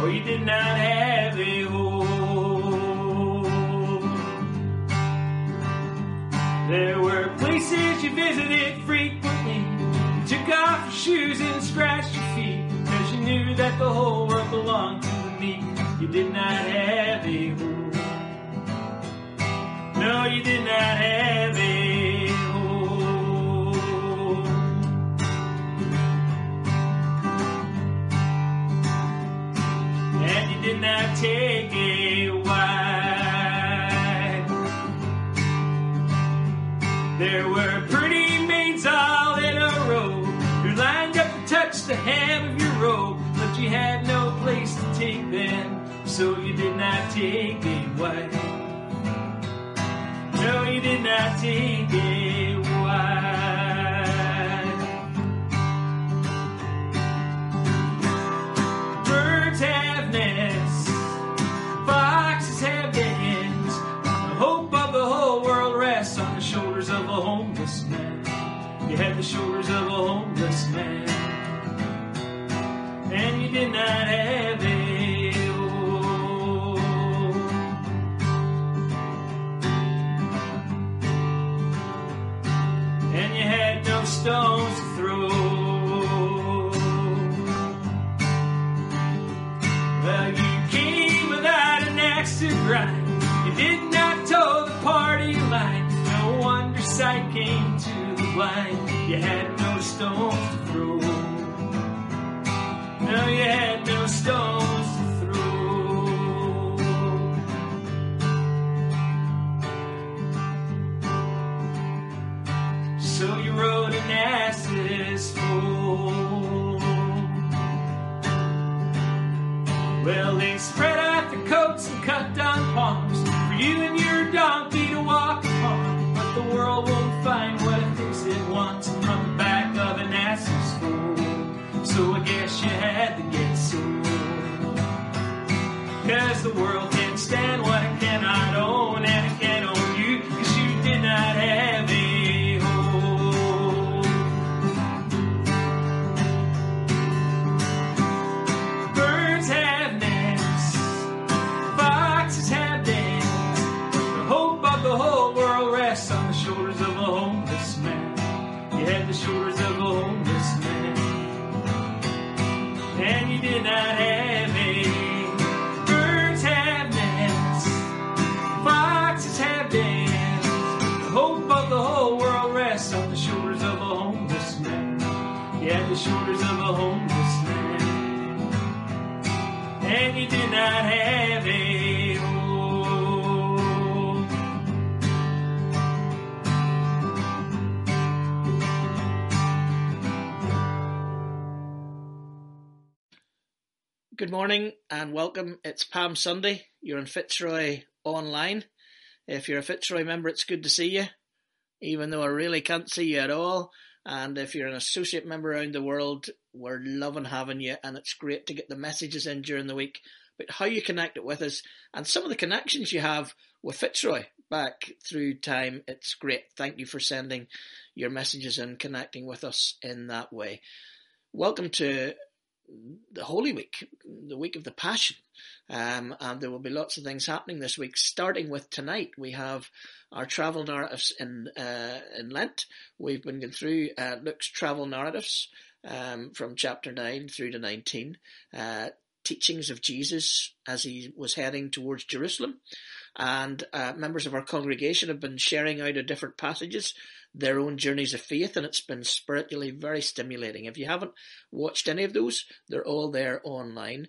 Oh, you did not have a home. There were places you visited frequently. You took off your shoes and scratched your feet. Cause you knew that the whole world belonged to the meek. You did not have a home. No, you did not have did not take a wife. There were pretty maids all in a row who lined up to touch the hem of your robe, but you had no place to take them, so you did not take a wife. No, you did not take. Birds have nests, have dens. The hope of the whole world rests on the shoulders of a homeless man. You had the shoulders of a homeless man, and you did not have and you did not have a birds have nests, foxes have dens. The hope of the whole world rests on the shoulders of a homeless man. Yeah, the shoulders of a homeless man, and you did not have a Good morning and welcome. It's Palm Sunday. You're in Fitzroy online. If you're a Fitzroy member, it's good to see you, even though I really can't see you at all. And if you're an associate member around the world, we're loving having you, and it's great to get the messages in during the week about how you connect it with us and some of the connections you have with Fitzroy back through time. It's great. Thank you for sending your messages and connecting with us in that way. Welcome to the Holy Week, the week of the Passion. Um, and there will be lots of things happening this week. Starting with tonight, we have our travel narratives in uh, in Lent. We've been going through uh, Luke's travel narratives um, from chapter nine through to nineteen. Uh, teachings of Jesus as he was heading towards Jerusalem. And uh, members of our congregation have been sharing out of different passages their own journeys of faith, and it's been spiritually very stimulating. If you haven't watched any of those, they're all there online.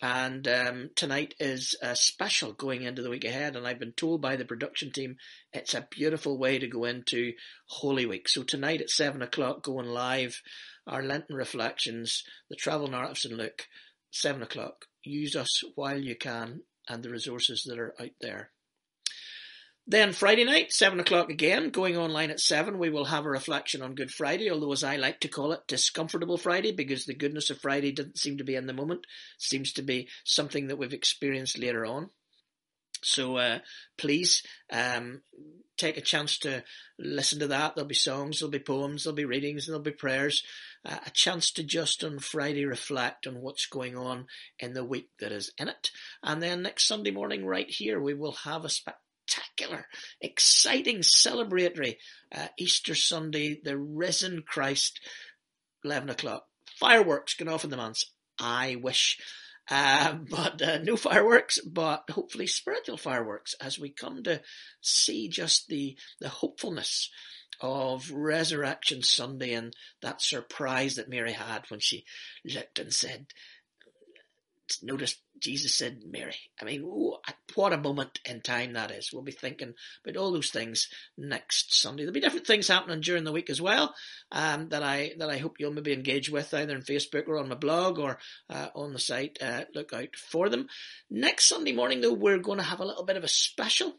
And um, tonight is a special going into the week ahead, and I've been told by the production team it's a beautiful way to go into Holy Week. So tonight at seven o'clock, going live, our Lenten reflections, the travel narratives and Luke, seven o'clock. Use us while you can, and the resources that are out there. Then Friday night, 7 o'clock again, going online at 7, we will have a reflection on Good Friday, although as I like to call it, Discomfortable Friday, because the goodness of Friday doesn't seem to be in the moment, it seems to be something that we've experienced later on. So uh, please um, take a chance to listen to that. There'll be songs, there'll be poems, there'll be readings, and there'll be prayers. Uh, a chance to just on Friday reflect on what's going on in the week that is in it. And then next Sunday morning, right here, we will have a spectacular, exciting, celebratory uh, Easter Sunday, the risen Christ, 11 o'clock. Fireworks going off in the manse. I wish. Um, but uh, no fireworks, but hopefully spiritual fireworks as we come to see just the the hopefulness of Resurrection Sunday and that surprise that Mary had when she looked and said, notice Jesus said Mary. I mean, what a moment in time that is. We'll be thinking about all those things next Sunday. There'll be different things happening during the week as well um, that I that I hope you'll maybe engage with either on Facebook or on my blog or uh, on the site. Uh, look out for them. Next Sunday morning, though, we're going to have a little bit of a special.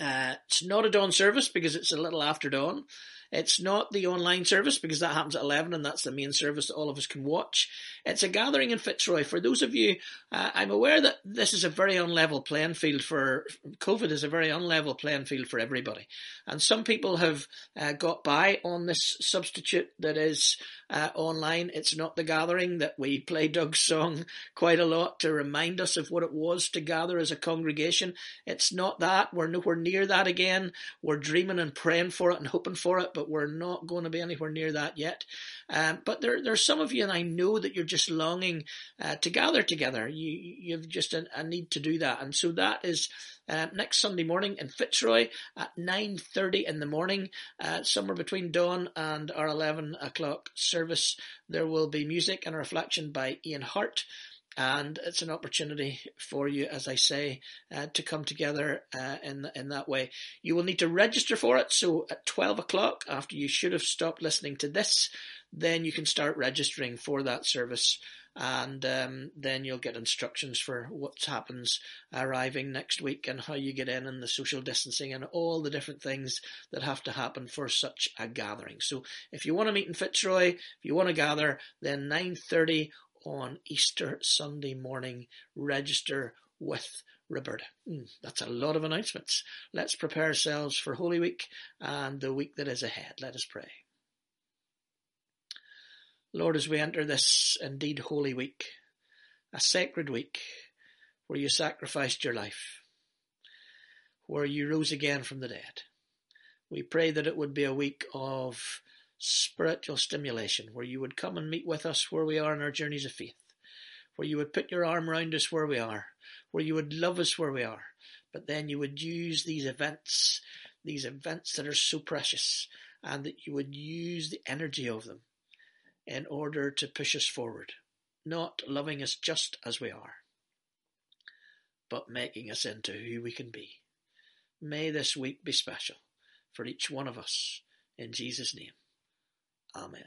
Uh, it's not a dawn service because it's a little after dawn. It's not the online service because that happens at 11 and that's the main service that all of us can watch. It's a gathering in Fitzroy. For those of you, uh, I'm aware that this is a very unlevel playing field for COVID is a very unlevel playing field for everybody. And some people have uh, got by on this substitute that is uh, online. It's not the gathering that we play Doug's song quite a lot to remind us of what it was to gather as a congregation. It's not that. We're nowhere near that again. We're dreaming and praying for it and hoping for it, but we're not going to be anywhere near that yet. Um, but there, there's some of you, and I know that you're just longing uh, to gather together. You, you've just a, a, need to do that, and so that is uh, next Sunday morning in Fitzroy at 9.30 in the morning, uh, somewhere between dawn and our 11 o'clock service. There will be music and a reflection by Ian Hart and it's an opportunity for you, as I say, uh, to come together uh, in in that way. You will need to register for it. So at twelve o'clock, after you should have stopped listening to this, then you can start registering for that service and um, then you'll get instructions for what happens arriving next week and how you get in and the social distancing and all the different things that have to happen for such a gathering. So if you want to meet in Fitzroy, if you want to gather, then 9.30 on Easter Sunday morning, register with Roberta. Mm, that's a lot of announcements. Let's prepare ourselves for Holy Week and the week that is ahead. Let us pray. Lord, as we enter this indeed holy week, a sacred week where you sacrificed your life, where you rose again from the dead, we pray that it would be a week of spiritual stimulation, where you would come and meet with us where we are in our journeys of faith, where you would put your arm around us where we are, where you would love us where we are, but then you would use these events, these events that are so precious, and that you would use the energy of them in order to push us forward, not loving us just as we are, but making us into who we can be. May this week be special for each one of us. In Jesus' name, Amen.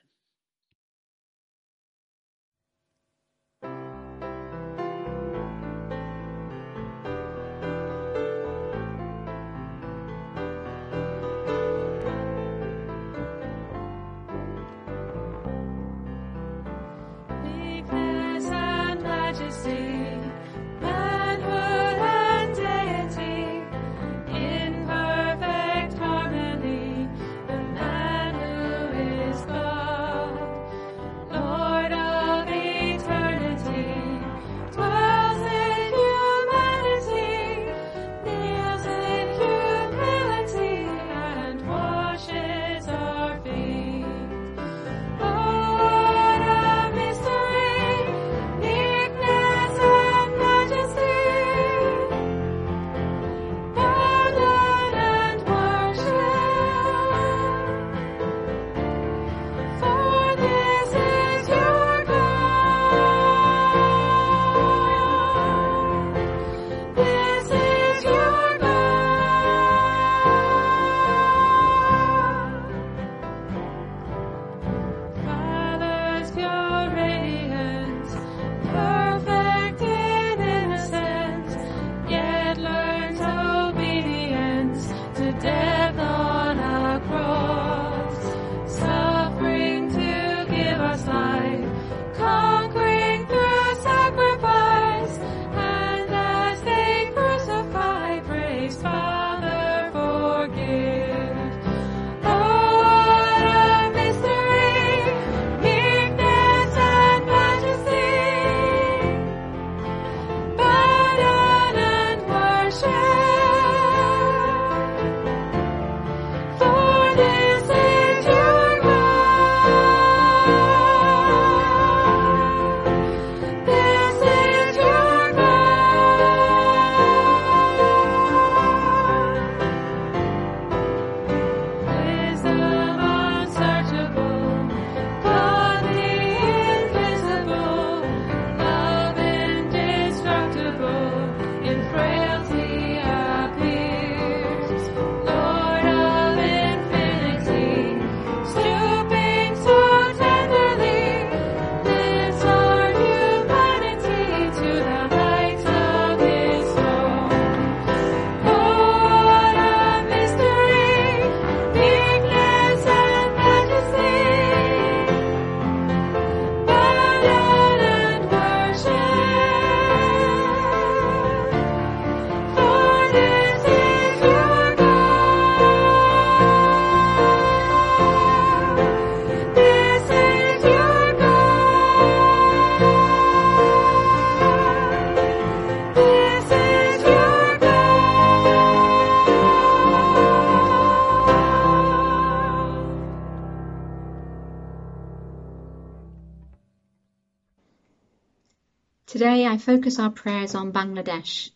Today I focus our prayers on Bangladesh,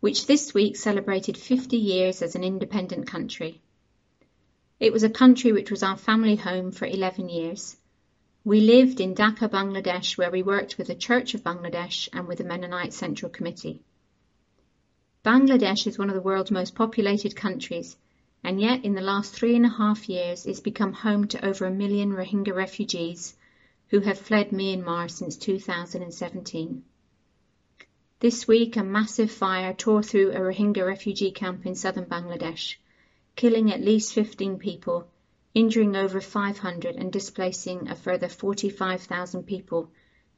which this week celebrated 50 years as an independent country. It was a country which was our family home for 11 years. We lived in Dhaka, Bangladesh, where we worked with the Church of Bangladesh and with the Mennonite Central Committee. Bangladesh is one of the world's most populated countries, and yet in the last three and a half years it's become home to over a million Rohingya refugees who have fled Myanmar since 2017. This week, a massive fire tore through a Rohingya refugee camp in southern Bangladesh, killing at least 15 people, injuring over 500 and displacing a further 45,000 people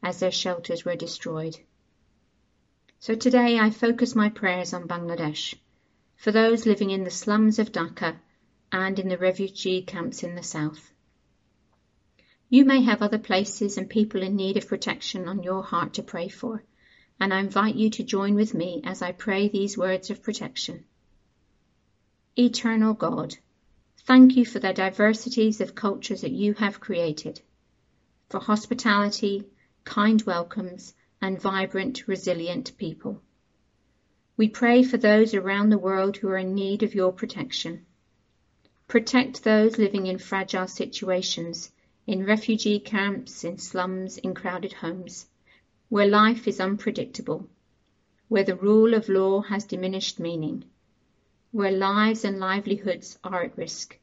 as their shelters were destroyed. So today I focus my prayers on Bangladesh, for those living in the slums of Dhaka and in the refugee camps in the south. You may have other places and people in need of protection on your heart to pray for, and I invite you to join with me as I pray these words of protection. Eternal God, thank you for the diversities of cultures that you have created, for hospitality, kind welcomes, and vibrant, resilient people. We pray for those around the world who are in need of your protection. Protect those living in fragile situations, in refugee camps, in slums, in crowded homes, where life is unpredictable, where the rule of law has diminished meaning, where lives and livelihoods are at risk.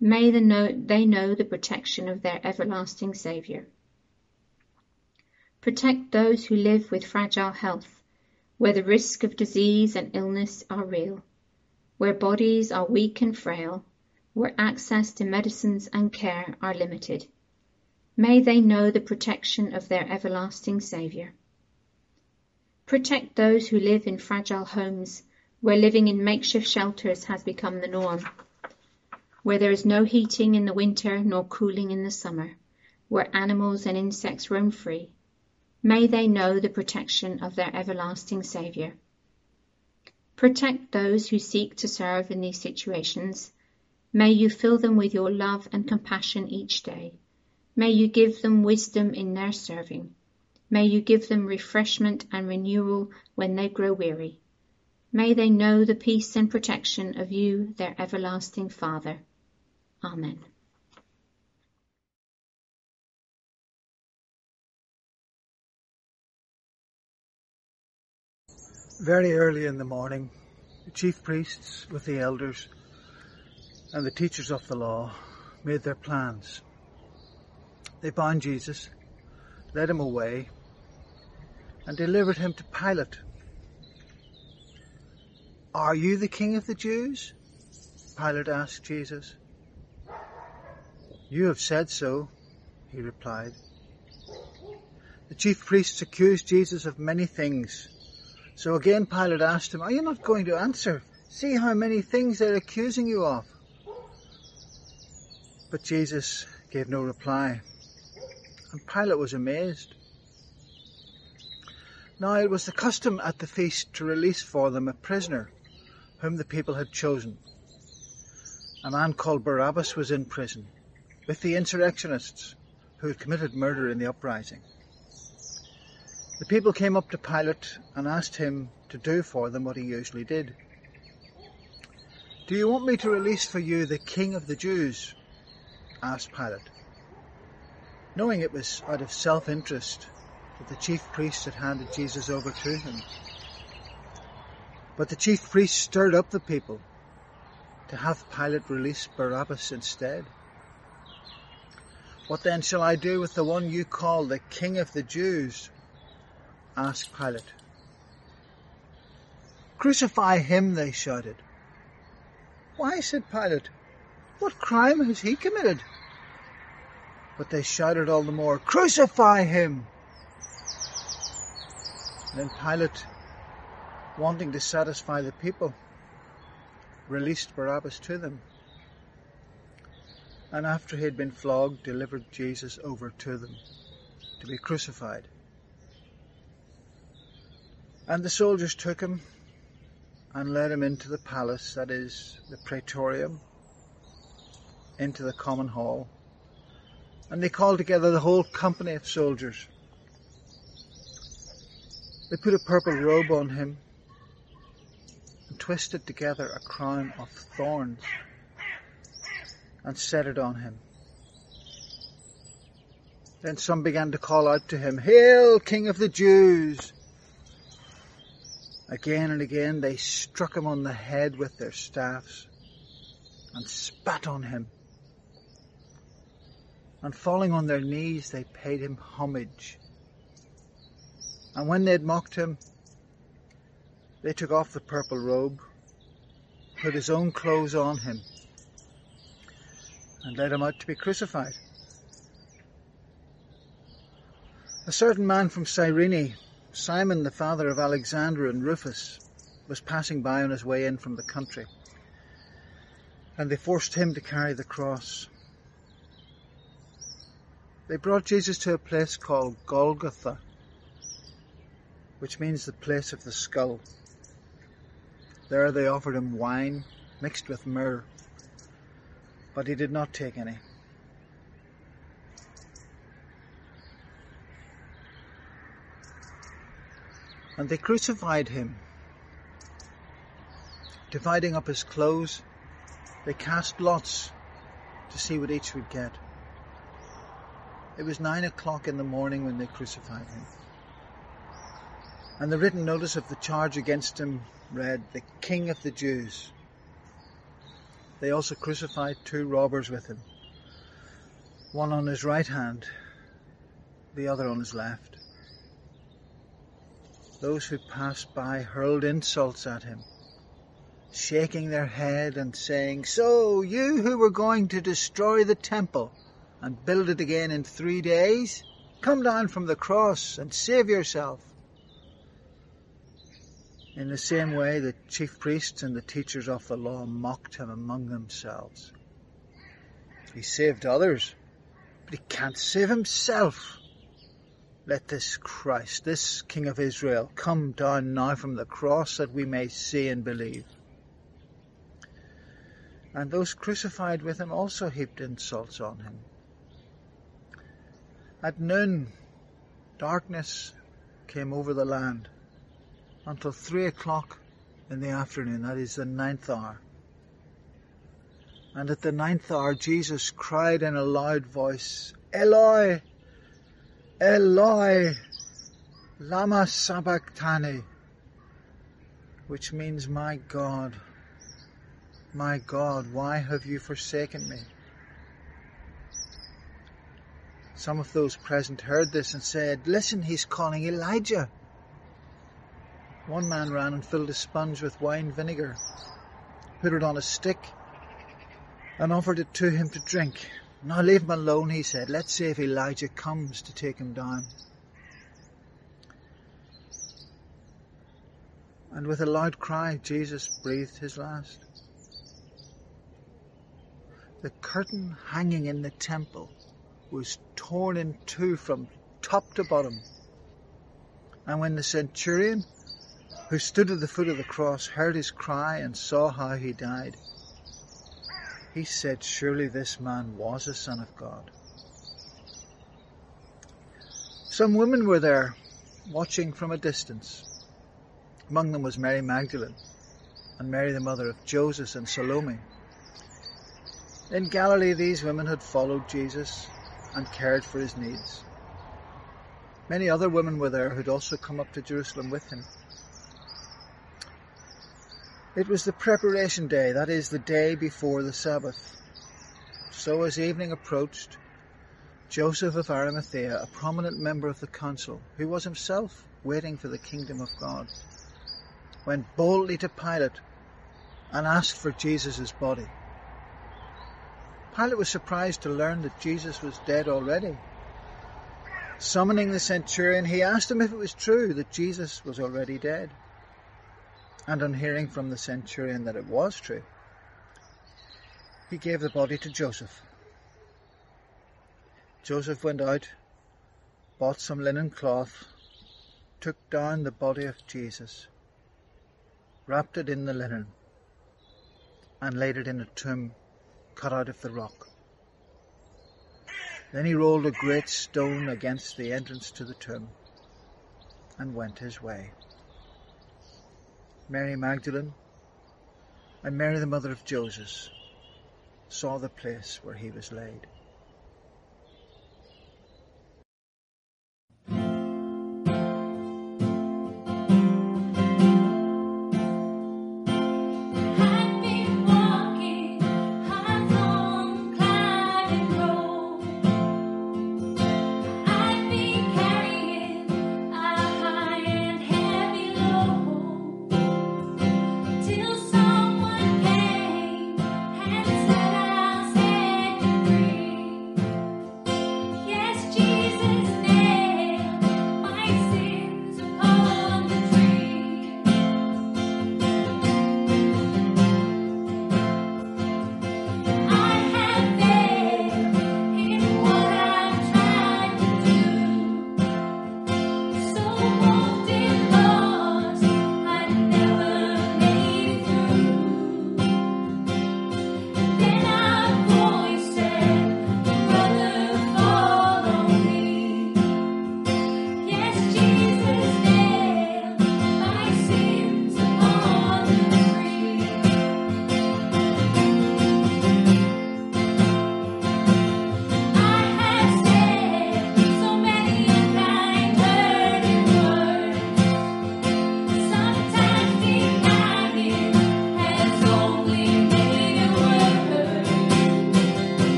May they know, they know the protection of their everlasting Saviour. Protect those who live with fragile health, where the risk of disease and illness are real, where bodies are weak and frail, where access to medicines and care are limited. May they know the protection of their everlasting Saviour. Protect those who live in fragile homes, where living in makeshift shelters has become the norm, where there is no heating in the winter nor cooling in the summer, where animals and insects roam free, May they know the protection of their everlasting Saviour. Protect those who seek to serve in these situations. May you fill them with your love and compassion each day. May you give them wisdom in their serving. May you give them refreshment and renewal when they grow weary. May they know the peace and protection of you, their everlasting Father. Amen. Very early in the morning, the chief priests with the elders and the teachers of the law made their plans. They bound Jesus, led him away, and delivered him to Pilate. Are you the king of the Jews? Pilate asked Jesus. You have said so, he replied. The chief priests accused Jesus of many things so again Pilate asked him, Are you not going to answer? See how many things they're accusing you of. But Jesus gave no reply, and Pilate was amazed. Now it was the custom at the feast to release for them a prisoner whom the people had chosen. A man called Barabbas was in prison with the insurrectionists who had committed murder in the uprising. The people came up to Pilate and asked him to do for them what he usually did. Do you want me to release for you the King of the Jews? Asked Pilate, knowing it was out of self-interest that the chief priests had handed Jesus over to him. But the chief priests stirred up the people to have Pilate release Barabbas instead. What then shall I do with the one you call the King of the Jews? asked Pilate. Crucify him, they shouted. Why, said Pilate, what crime has he committed? But they shouted all the more, Crucify him! then Pilate, wanting to satisfy the people, released Barabbas to them. And after he had been flogged, delivered Jesus over to them to be crucified. And the soldiers took him and led him into the palace, that is, the praetorium, into the common hall. And they called together the whole company of soldiers. They put a purple robe on him and twisted together a crown of thorns and set it on him. Then some began to call out to him, Hail, King of the Jews! Again and again they struck him on the head with their staffs and spat on him. And falling on their knees, they paid him homage. And when they had mocked him, they took off the purple robe, put his own clothes on him, and led him out to be crucified. A certain man from Cyrene, Simon the father of Alexander and Rufus, was passing by on his way in from the country, and they forced him to carry the cross. They brought Jesus to a place called Golgotha, which means the place of the skull. There they offered him wine mixed with myrrh, but he did not take any. And they crucified him. Dividing up his clothes, they cast lots to see what each would get. It was nine o'clock in the morning when they crucified him. And the written notice of the charge against him read, The King of the Jews. They also crucified two robbers with him, one on his right hand, the other on his left. Those who passed by hurled insults at him, shaking their head and saying, So, you who were going to destroy the temple and build it again in three days, come down from the cross and save yourself. In the same way, the chief priests and the teachers of the law mocked him among themselves. He saved others, but he can't save himself. Let this Christ, this King of Israel, come down now from the cross that we may see and believe. And those crucified with him also heaped insults on him. At noon, darkness came over the land until three o'clock in the afternoon, that is the ninth hour. And at the ninth hour, Jesus cried in a loud voice, Eloi, Eloi, lama sabachthani, which means, My God, my God, why have you forsaken me? Some of those present heard this and said, Listen, he's calling Elijah. One man ran and filled a sponge with wine vinegar, put it on a stick, and offered it to him to drink. Now leave him alone, he said. Let's see if Elijah comes to take him down. And with a loud cry, Jesus breathed his last. The curtain hanging in the temple was torn in two from top to bottom. And when the centurion who stood at the foot of the cross, heard his cry, and saw how he died. He said, Surely this man was a son of God. Some women were there, watching from a distance. Among them was Mary Magdalene, and Mary the mother of Joseph and Salome. In Galilee, these women had followed Jesus and cared for his needs. Many other women were there who'd also come up to Jerusalem with him. It was the preparation day, that is, the day before the Sabbath. So as evening approached, Joseph of Arimathea, a prominent member of the council, who was himself waiting for the kingdom of God, went boldly to Pilate and asked for Jesus' body. Pilate was surprised to learn that Jesus was dead already. Summoning the centurion, he asked him if it was true that Jesus was already dead and on hearing from the centurion that it was true, he gave the body to Joseph. Joseph went out, bought some linen cloth, took down the body of Jesus, wrapped it in the linen, and laid it in a tomb cut out of the rock. Then he rolled a great stone against the entrance to the tomb and went his way. Mary Magdalene and Mary the mother of Joseph saw the place where he was laid.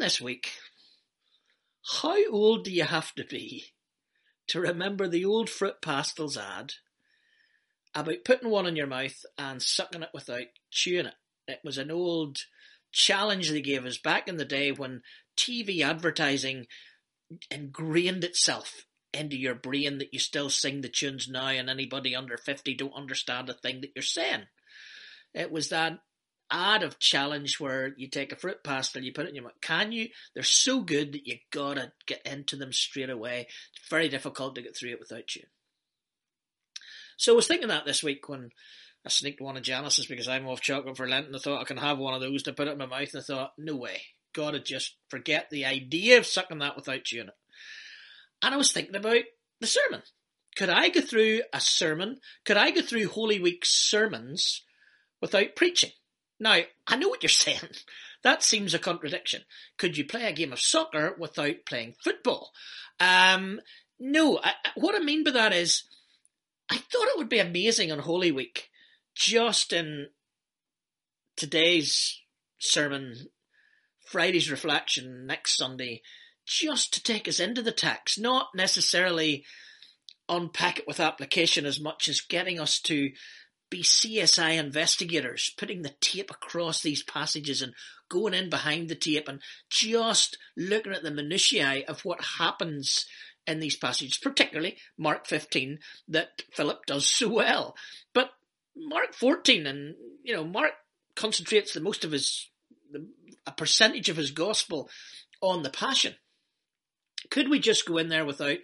This week, how old do you have to be to remember the old fruit pastels ad about putting one in your mouth and sucking it without chewing it? It was an old challenge they gave us back in the day when TV advertising ingrained itself into your brain that you still sing the tunes now and anybody under 50 don't understand a thing that you're saying. It was that ad of challenge where you take a fruit pastel, you put it in your mouth. Can you? They're so good that you gotta get into them straight away. It's very difficult to get through it without you. So I was thinking that this week when I sneaked one of Janice's because I'm off chocolate for Lent and I thought I can have one of those to put it in my mouth and I thought, no way. Gotta just forget the idea of sucking that without you in it. And I was thinking about the sermon. Could I go through a sermon? Could I go through Holy Week sermons without preaching? Now, I know what you're saying. That seems a contradiction. Could you play a game of soccer without playing football? Um, no, I, what I mean by that is, I thought it would be amazing on Holy Week, just in today's sermon, Friday's reflection, next Sunday, just to take us into the text, not necessarily unpack it with application as much as getting us to be CSI investigators, putting the tape across these passages and going in behind the tape and just looking at the minutiae of what happens in these passages, particularly Mark 15 that Philip does so well. But Mark 14 and, you know, Mark concentrates the most of his, a percentage of his gospel on the passion. Could we just go in there without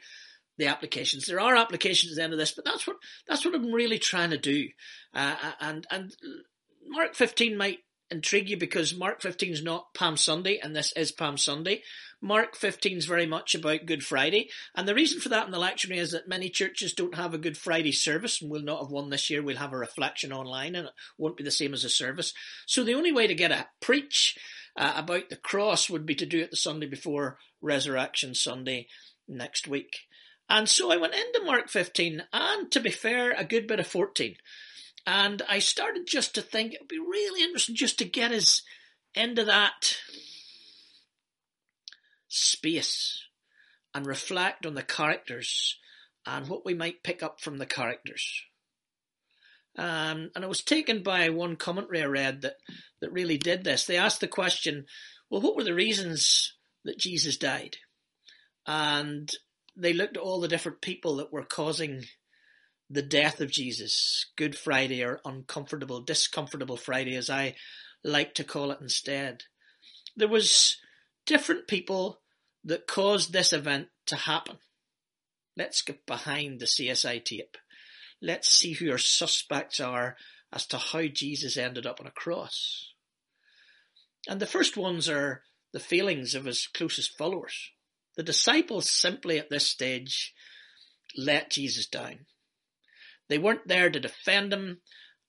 the applications. There are applications at the end of this, but that's what that's what I'm really trying to do. Uh, and and Mark 15 might intrigue you because Mark 15 is not Palm Sunday, and this is Palm Sunday. Mark 15 is very much about Good Friday, and the reason for that in the lectionary is that many churches don't have a Good Friday service, and we'll not have one this year. We'll have a reflection online, and it won't be the same as a service. So the only way to get a preach uh, about the cross would be to do it the Sunday before Resurrection Sunday next week. And so I went into Mark 15 and to be fair, a good bit of 14. And I started just to think it would be really interesting just to get us into that space and reflect on the characters and what we might pick up from the characters. Um, and I was taken by one commentary I read that, that really did this. They asked the question, well, what were the reasons that Jesus died? And they looked at all the different people that were causing the death of Jesus, Good Friday or uncomfortable, discomfortable Friday, as I like to call it instead. There was different people that caused this event to happen. Let's get behind the CSI tape. Let's see who our suspects are as to how Jesus ended up on a cross. And the first ones are the feelings of his closest followers. The disciples simply at this stage let Jesus down. They weren't there to defend him,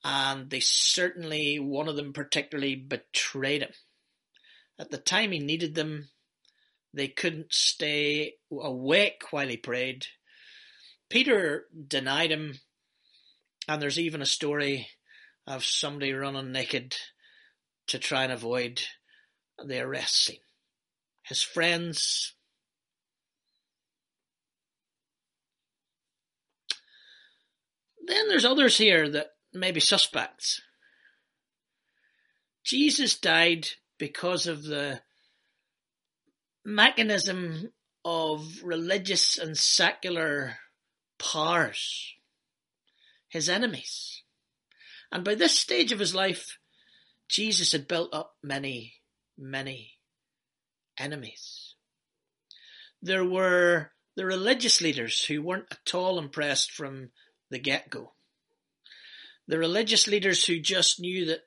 and they certainly, one of them particularly, betrayed him. At the time he needed them, they couldn't stay awake while he prayed. Peter denied him, and there's even a story of somebody running naked to try and avoid the arrest scene. His friends Then there's others here that may be suspects. Jesus died because of the mechanism of religious and secular powers, his enemies. And by this stage of his life, Jesus had built up many, many enemies. There were the religious leaders who weren't at all impressed from the get-go. The religious leaders who just knew that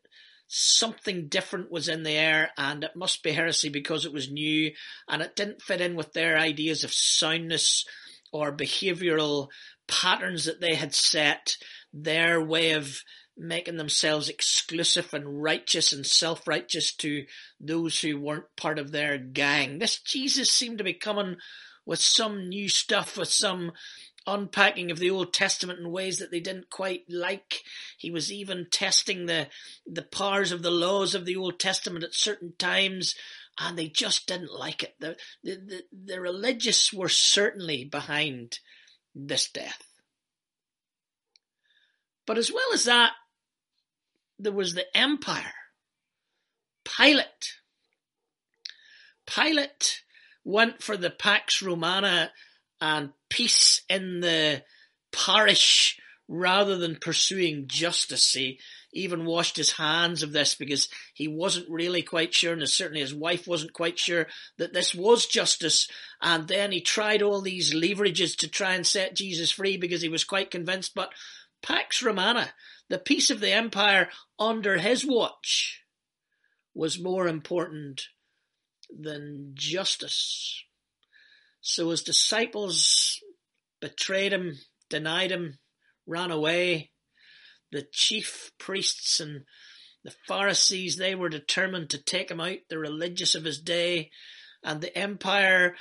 something different was in the air and it must be heresy because it was new and it didn't fit in with their ideas of soundness or behavioral patterns that they had set, their way of making themselves exclusive and righteous and self-righteous to those who weren't part of their gang. This Jesus seemed to be coming with some new stuff, with some unpacking of the Old Testament in ways that they didn't quite like. He was even testing the the powers of the laws of the Old Testament at certain times, and they just didn't like it. The the the, the religious were certainly behind this death. But as well as that, there was the empire. Pilate. Pilate went for the Pax Romana and peace in the parish rather than pursuing justice. He even washed his hands of this because he wasn't really quite sure, and certainly his wife wasn't quite sure that this was justice. And then he tried all these leverages to try and set Jesus free because he was quite convinced. But Pax Romana, the peace of the empire under his watch, was more important than justice. So his disciples betrayed him, denied him, ran away. The chief priests and the Pharisees, they were determined to take him out, the religious of his day, and the empire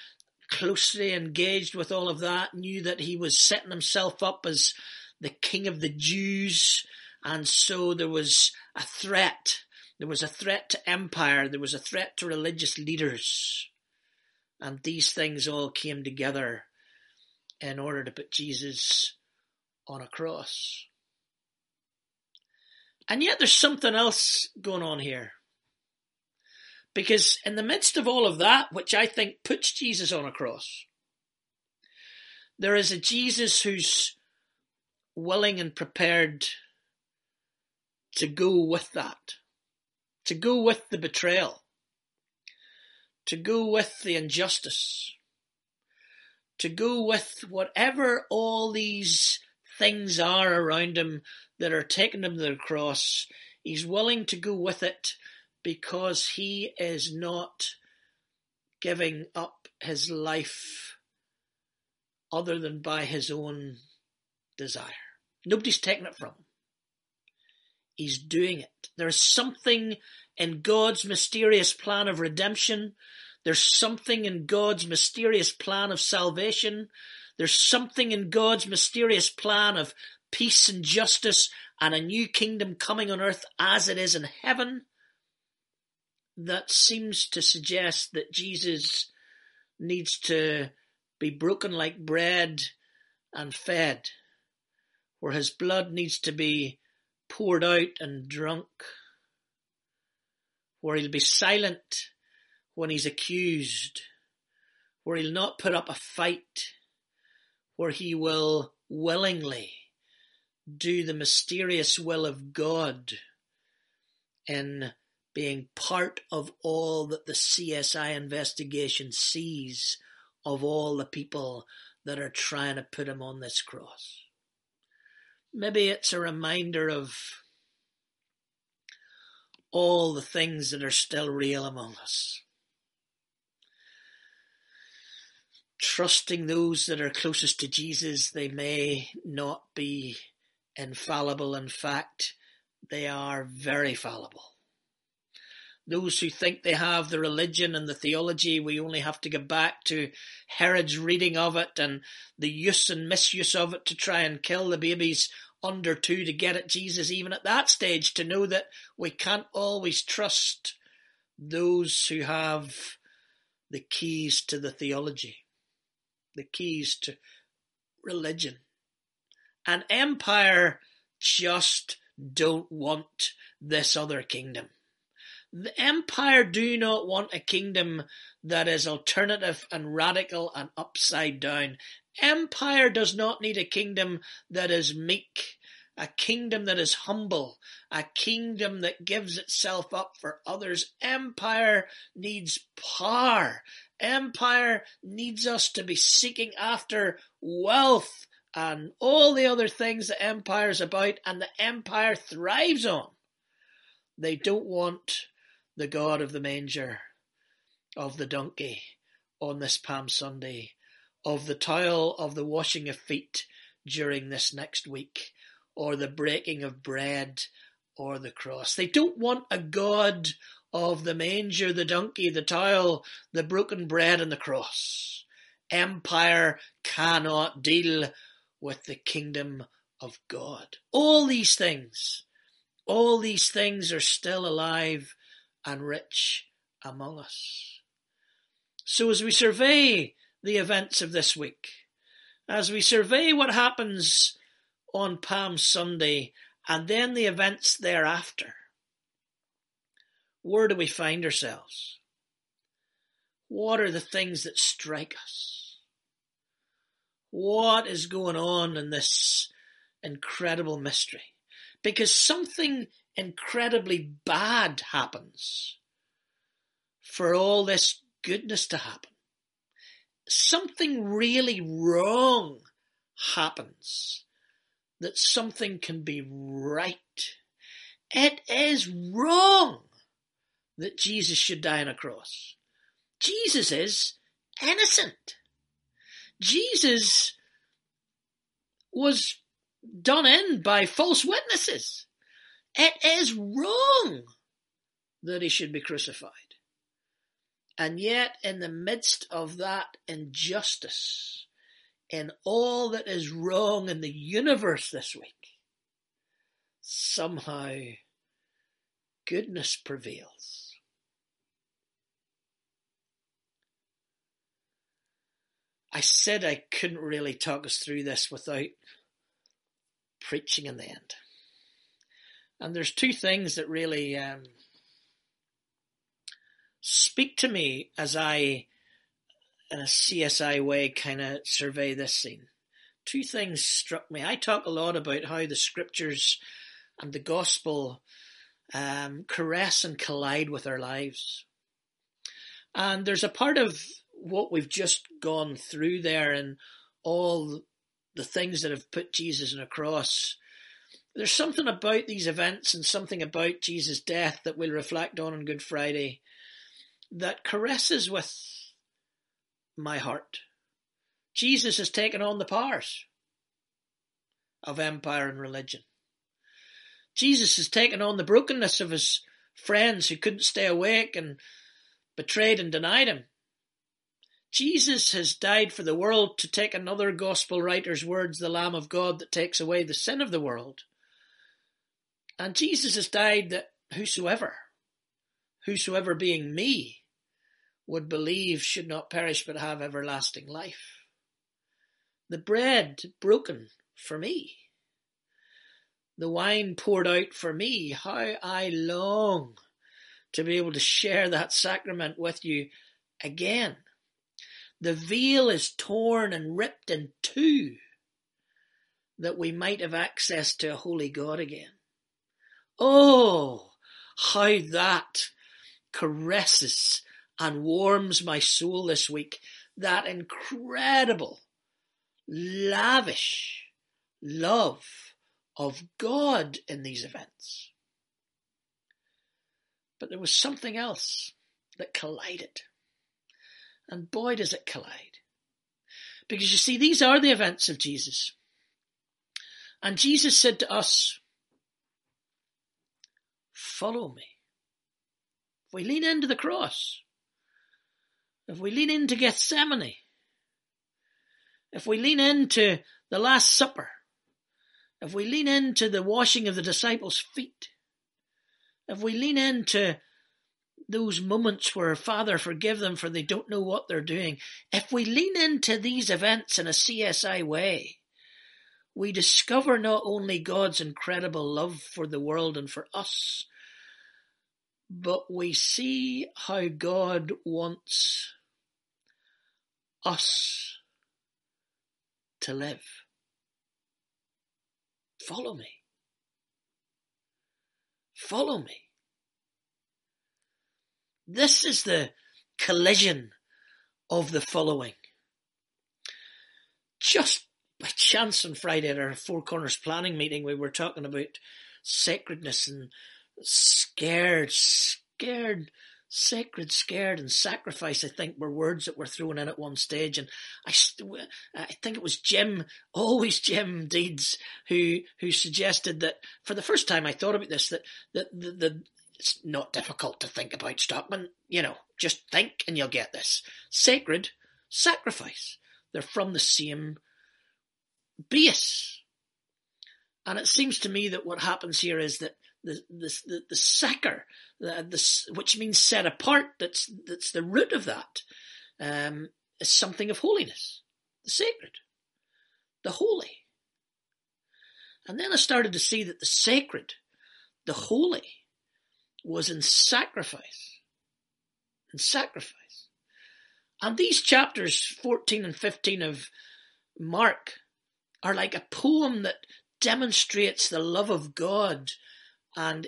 closely engaged with all of that, knew that he was setting himself up as the king of the Jews, and so there was a threat. There was a threat to empire, there was a threat to religious leaders. And these things all came together in order to put Jesus on a cross. And yet there's something else going on here. Because in the midst of all of that, which I think puts Jesus on a cross, there is a Jesus who's willing and prepared to go with that, to go with the betrayal, to go with the injustice, to go with whatever all these things are around him that are taking him to the cross. He's willing to go with it because he is not giving up his life other than by his own desire. Nobody's taking it from him. He's doing it. There's something in God's mysterious plan of redemption. There's something in God's mysterious plan of salvation. There's something in God's mysterious plan of peace and justice and a new kingdom coming on earth as it is in heaven. That seems to suggest that Jesus needs to be broken like bread and fed, where his blood needs to be poured out and drunk, where he'll be silent when he's accused, where he'll not put up a fight, where he will willingly do the mysterious will of God in being part of all that the CSI investigation sees of all the people that are trying to put him on this cross. Maybe it's a reminder of all the things that are still real among us. Trusting those that are closest to Jesus, they may not be infallible. In fact, they are very fallible. Those who think they have the religion and the theology, we only have to go back to Herod's reading of it and the use and misuse of it to try and kill the babies under two to get at Jesus, even at that stage, to know that we can't always trust those who have the keys to the theology, the keys to religion. An empire just don't want this other kingdom. The empire do not want a kingdom that is alternative and radical and upside down. Empire does not need a kingdom that is meek, a kingdom that is humble, a kingdom that gives itself up for others. Empire needs power. Empire needs us to be seeking after wealth and all the other things that empire is about and the empire thrives on. They don't want the God of the manger, of the donkey on this Palm Sunday, of the toil of the washing of feet during this next week, or the breaking of bread or the cross. They don't want a God of the manger, the donkey, the towel, the broken bread and the cross. Empire cannot deal with the kingdom of God. All these things, all these things are still alive and rich among us. So as we survey the events of this week, as we survey what happens on Palm Sunday and then the events thereafter, where do we find ourselves? What are the things that strike us? What is going on in this incredible mystery? Because something incredibly bad happens for all this goodness to happen. Something really wrong happens that something can be right. It is wrong that Jesus should die on a cross. Jesus is innocent. Jesus was done in by false witnesses. It is wrong that he should be crucified. And yet, in the midst of that injustice, in all that is wrong in the universe this week, somehow goodness prevails. I said I couldn't really talk us through this without preaching in the end. And there's two things that really um, speak to me as I, in a CSI way, kind of survey this scene. Two things struck me. I talk a lot about how the scriptures and the gospel um, caress and collide with our lives. And there's a part of what we've just gone through there and all the things that have put Jesus on a cross there's something about these events and something about Jesus' death that we'll reflect on on Good Friday that caresses with my heart. Jesus has taken on the powers of empire and religion. Jesus has taken on the brokenness of his friends who couldn't stay awake and betrayed and denied him. Jesus has died for the world to take another gospel writer's words, the Lamb of God that takes away the sin of the world. And Jesus has died that whosoever, whosoever being me, would believe should not perish but have everlasting life. The bread broken for me. The wine poured out for me. How I long to be able to share that sacrament with you again. The veil is torn and ripped in two that we might have access to a holy God again. Oh, how that caresses and warms my soul this week. That incredible, lavish love of God in these events. But there was something else that collided. And boy, does it collide. Because you see, these are the events of Jesus. And Jesus said to us, Follow me. If we lean into the cross, if we lean into Gethsemane, if we lean into the Last Supper, if we lean into the washing of the disciples' feet, if we lean into those moments where Father forgive them for they don't know what they're doing, if we lean into these events in a CSI way, we discover not only God's incredible love for the world and for us, but we see how God wants us to live. Follow me. Follow me. This is the collision of the following. Just by chance on Friday at our Four Corners planning meeting, we were talking about sacredness and scared, scared, sacred, scared, and sacrifice. I think were words that were thrown in at one stage, and I, I think it was Jim, always Jim Deeds, who who suggested that for the first time I thought about this that that the, the it's not difficult to think about Stockman. You know, just think and you'll get this. Sacred, sacrifice. They're from the same base. And it seems to me that what happens here is that the the the, the sacer, the, the, which means set apart, that's that's the root of that, um, is something of holiness, the sacred, the holy. And then I started to see that the sacred, the holy, was in sacrifice. In sacrifice. And these chapters 14 and 15 of Mark are like a poem that demonstrates the love of God and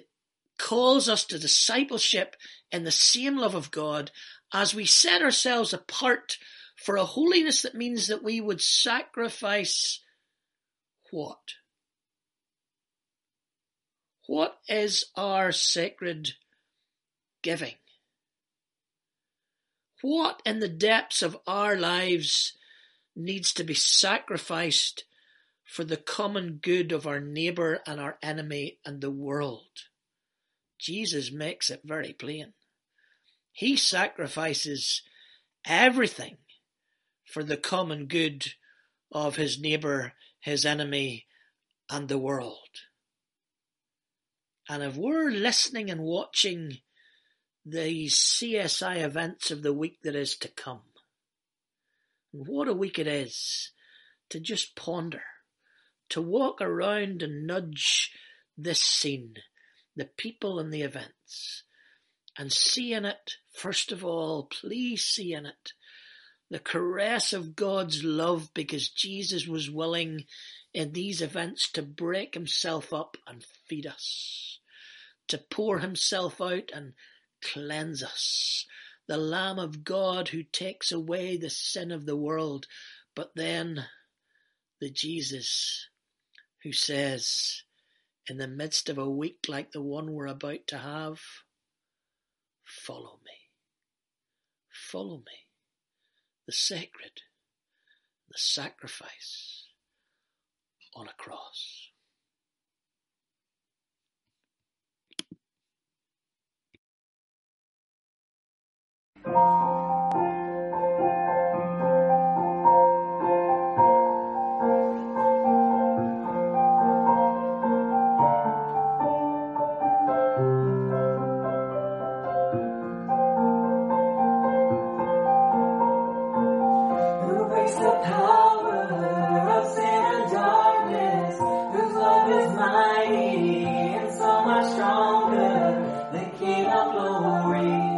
calls us to discipleship in the same love of God as we set ourselves apart for a holiness that means that we would sacrifice what? What is our sacred giving? What in the depths of our lives needs to be sacrificed for the common good of our neighbour and our enemy and the world? Jesus makes it very plain. He sacrifices everything for the common good of his neighbour, his enemy, and the world. And if we're listening and watching these CSI events of the week that is to come, what a week it is to just ponder, to walk around and nudge this scene, the people and the events, and see in it, first of all, please see in it, the caress of God's love because Jesus was willing in these events to break himself up and feed us to pour himself out and cleanse us. The Lamb of God who takes away the sin of the world. But then the Jesus who says, in the midst of a week like the one we're about to have, follow me. Follow me. The sacred, the sacrifice on a cross. glory.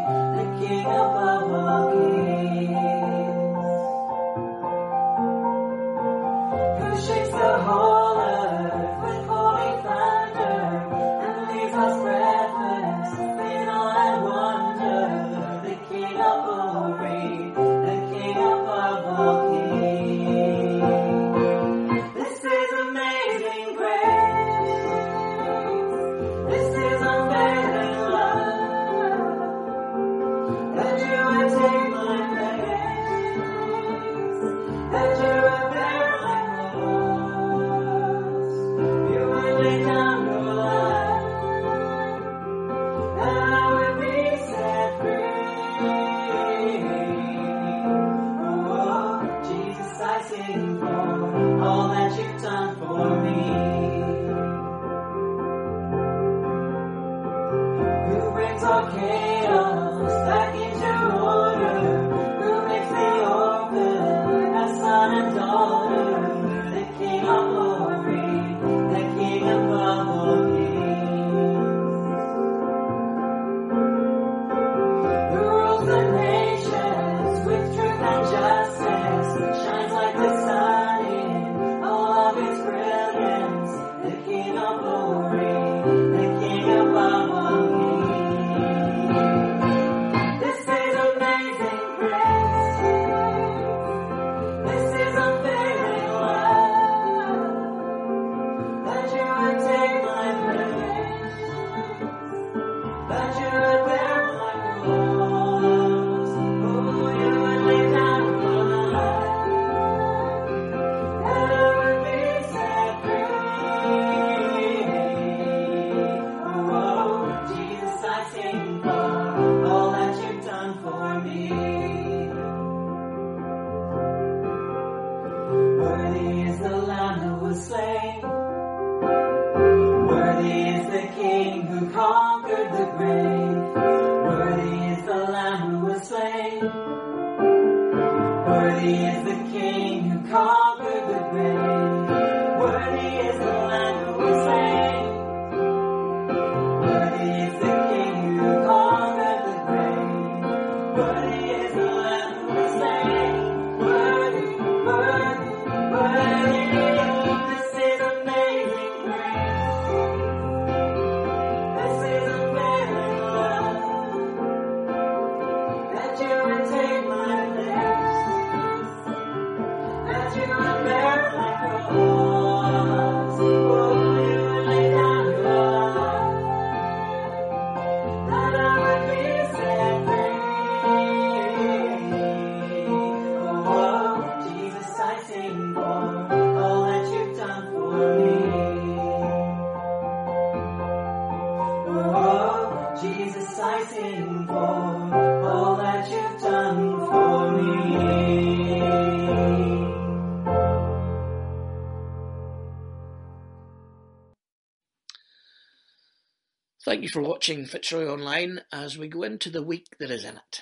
Thank you for watching Fitzroy Online as we go into the week that is in it.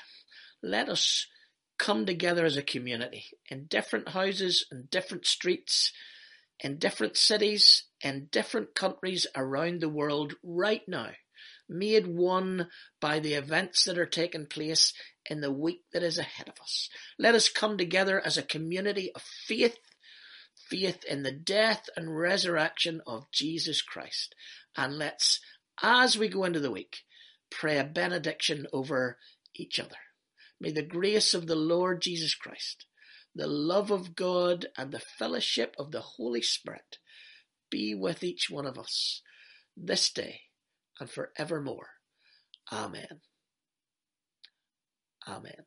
Let us come together as a community in different houses, in different streets, in different cities, in different countries around the world right now, made one by the events that are taking place in the week that is ahead of us. Let us come together as a community of faith faith in the death and resurrection of Jesus Christ. And let's as we go into the week, pray a benediction over each other. May the grace of the Lord Jesus Christ, the love of God, and the fellowship of the Holy Spirit be with each one of us this day and forevermore. Amen. Amen.